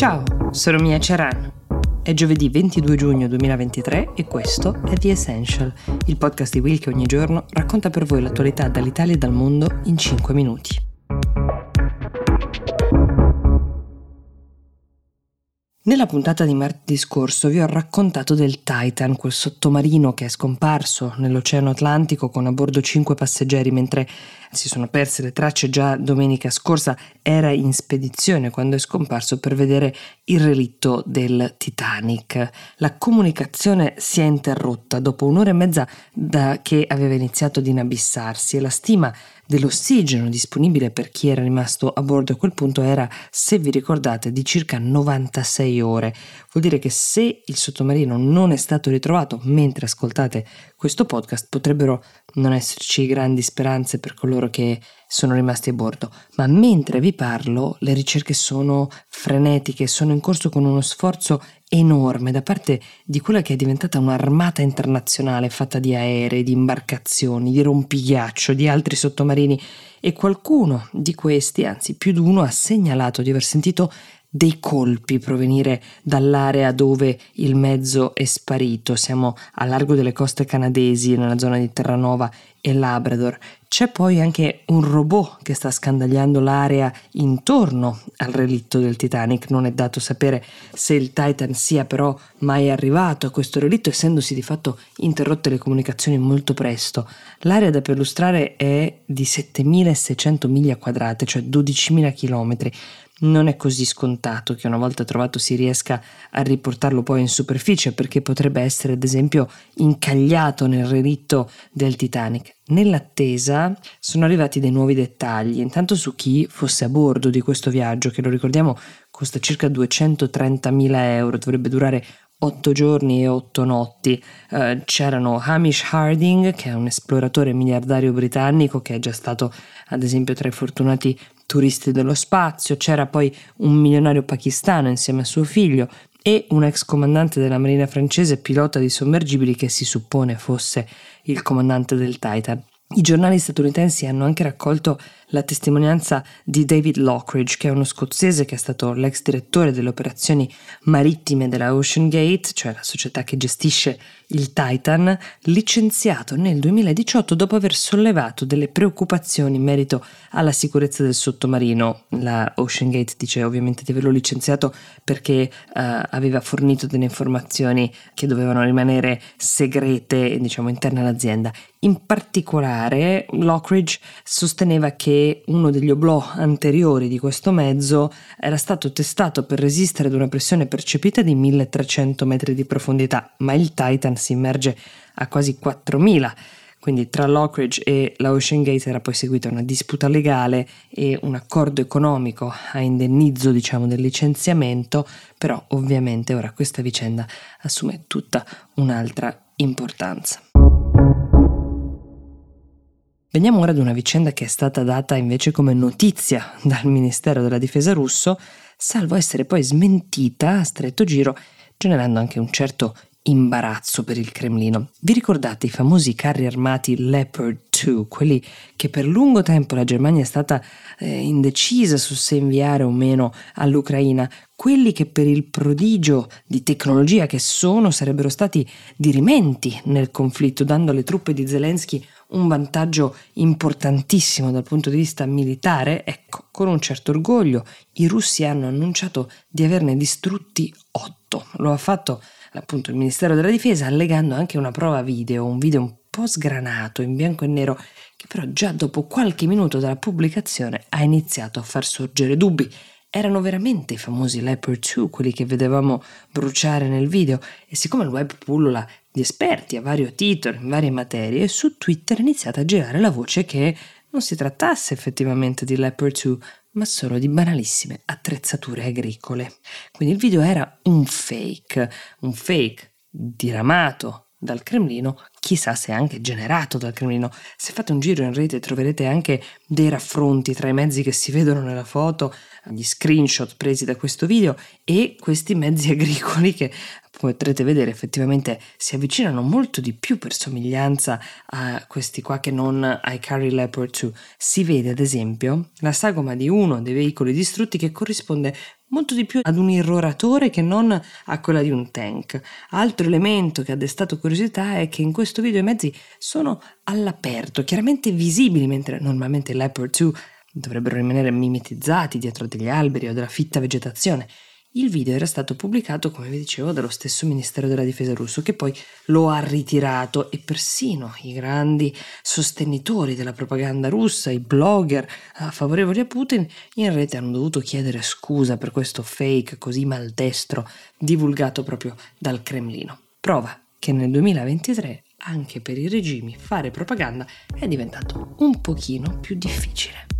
Ciao, sono Mia Ceran. È giovedì 22 giugno 2023 e questo è The Essential, il podcast di Will che ogni giorno racconta per voi l'attualità dall'Italia e dal mondo in 5 minuti. Nella puntata di martedì scorso vi ho raccontato del Titan, quel sottomarino che è scomparso nell'Oceano Atlantico con a bordo cinque passeggeri mentre si sono perse le tracce già domenica scorsa, era in spedizione quando è scomparso per vedere il relitto del Titanic. La comunicazione si è interrotta dopo un'ora e mezza da che aveva iniziato ad inabissarsi e la stima dell'ossigeno disponibile per chi era rimasto a bordo a quel punto era, se vi ricordate, di circa 96 ore. Vuol dire che se il sottomarino non è stato ritrovato mentre ascoltate questo podcast potrebbero non esserci grandi speranze per coloro che sono rimasti a bordo, ma mentre vi parlo le ricerche sono frenetiche, sono in corso con uno sforzo enorme da parte di quella che è diventata un'armata internazionale fatta di aerei, di imbarcazioni, di rompighiaccio, di altri sottomarini. E qualcuno di questi, anzi più di uno, ha segnalato di aver sentito dei colpi provenire dall'area dove il mezzo è sparito. Siamo a largo delle coste canadesi, nella zona di Terranova e Labrador. C'è poi anche un robot che sta scandagliando l'area intorno al relitto del Titanic. Non è dato sapere se il Titan sia però mai arrivato a questo relitto, essendosi di fatto interrotte le comunicazioni molto presto. L'area da perlustrare è di 7600 miglia quadrate, cioè 12.000 chilometri non è così scontato che una volta trovato si riesca a riportarlo poi in superficie perché potrebbe essere ad esempio incagliato nel relitto del Titanic. Nell'attesa sono arrivati dei nuovi dettagli, intanto su chi fosse a bordo di questo viaggio che lo ricordiamo costa circa 230.000 euro, dovrebbe durare 8 giorni e 8 notti. Uh, c'erano Hamish Harding, che è un esploratore miliardario britannico che è già stato ad esempio tra i fortunati turisti dello spazio, c'era poi un milionario pakistano insieme a suo figlio e un ex comandante della marina francese pilota di sommergibili che si suppone fosse il comandante del Titan. I giornali statunitensi hanno anche raccolto la testimonianza di David Lockridge, che è uno scozzese che è stato l'ex direttore delle operazioni marittime della Ocean Gate, cioè la società che gestisce il Titan, licenziato nel 2018 dopo aver sollevato delle preoccupazioni in merito alla sicurezza del sottomarino. La Ocean Gate dice ovviamente di averlo licenziato perché uh, aveva fornito delle informazioni che dovevano rimanere segrete, diciamo, interne all'azienda. In particolare, Lockridge sosteneva che uno degli oblò anteriori di questo mezzo era stato testato per resistere ad una pressione percepita di 1300 metri di profondità, ma il Titan si immerge a quasi 4000 quindi tra Lockridge e la Ocean Gate era poi seguita una disputa legale e un accordo economico a indennizzo diciamo del licenziamento, però ovviamente ora questa vicenda assume tutta un'altra importanza. Veniamo ora ad una vicenda che è stata data invece come notizia dal Ministero della Difesa russo, salvo essere poi smentita a stretto giro, generando anche un certo imbarazzo per il Cremlino. Vi ricordate i famosi carri armati Leopard 2, quelli che per lungo tempo la Germania è stata eh, indecisa su se inviare o meno all'Ucraina, quelli che per il prodigio di tecnologia che sono sarebbero stati dirimenti nel conflitto, dando alle truppe di Zelensky un vantaggio importantissimo dal punto di vista militare, ecco, con un certo orgoglio i russi hanno annunciato di averne distrutti otto. Lo ha fatto appunto il Ministero della Difesa allegando anche una prova video, un video un po' sgranato in bianco e nero che però già dopo qualche minuto dalla pubblicazione ha iniziato a far sorgere dubbi. Erano veramente i famosi Leopard 2, quelli che vedevamo bruciare nel video, e siccome il web pullula di esperti a vario titolo, in varie materie, su Twitter è iniziata a girare la voce che non si trattasse effettivamente di Leopard 2, ma solo di banalissime attrezzature agricole. Quindi il video era un fake, un fake diramato dal Cremlino, chissà se anche generato dal Cremlino. Se fate un giro in rete troverete anche dei raffronti tra i mezzi che si vedono nella foto, gli screenshot presi da questo video e questi mezzi agricoli che come potrete vedere effettivamente si avvicinano molto di più per somiglianza a questi qua che non ai Carry Leopard 2. Si vede ad esempio la sagoma di uno dei veicoli distrutti che corrisponde molto di più ad un irroratore che non a quella di un tank. Altro elemento che ha destato curiosità è che in questo video i mezzi sono all'aperto, chiaramente visibili, mentre normalmente i Leopard 2 dovrebbero rimanere mimetizzati dietro degli alberi o della fitta vegetazione. Il video era stato pubblicato, come vi dicevo, dallo stesso Ministero della Difesa russo che poi lo ha ritirato e persino i grandi sostenitori della propaganda russa, i blogger eh, favorevoli a Putin, in rete hanno dovuto chiedere scusa per questo fake così maldestro divulgato proprio dal Cremlino. Prova che nel 2023 anche per i regimi fare propaganda è diventato un pochino più difficile.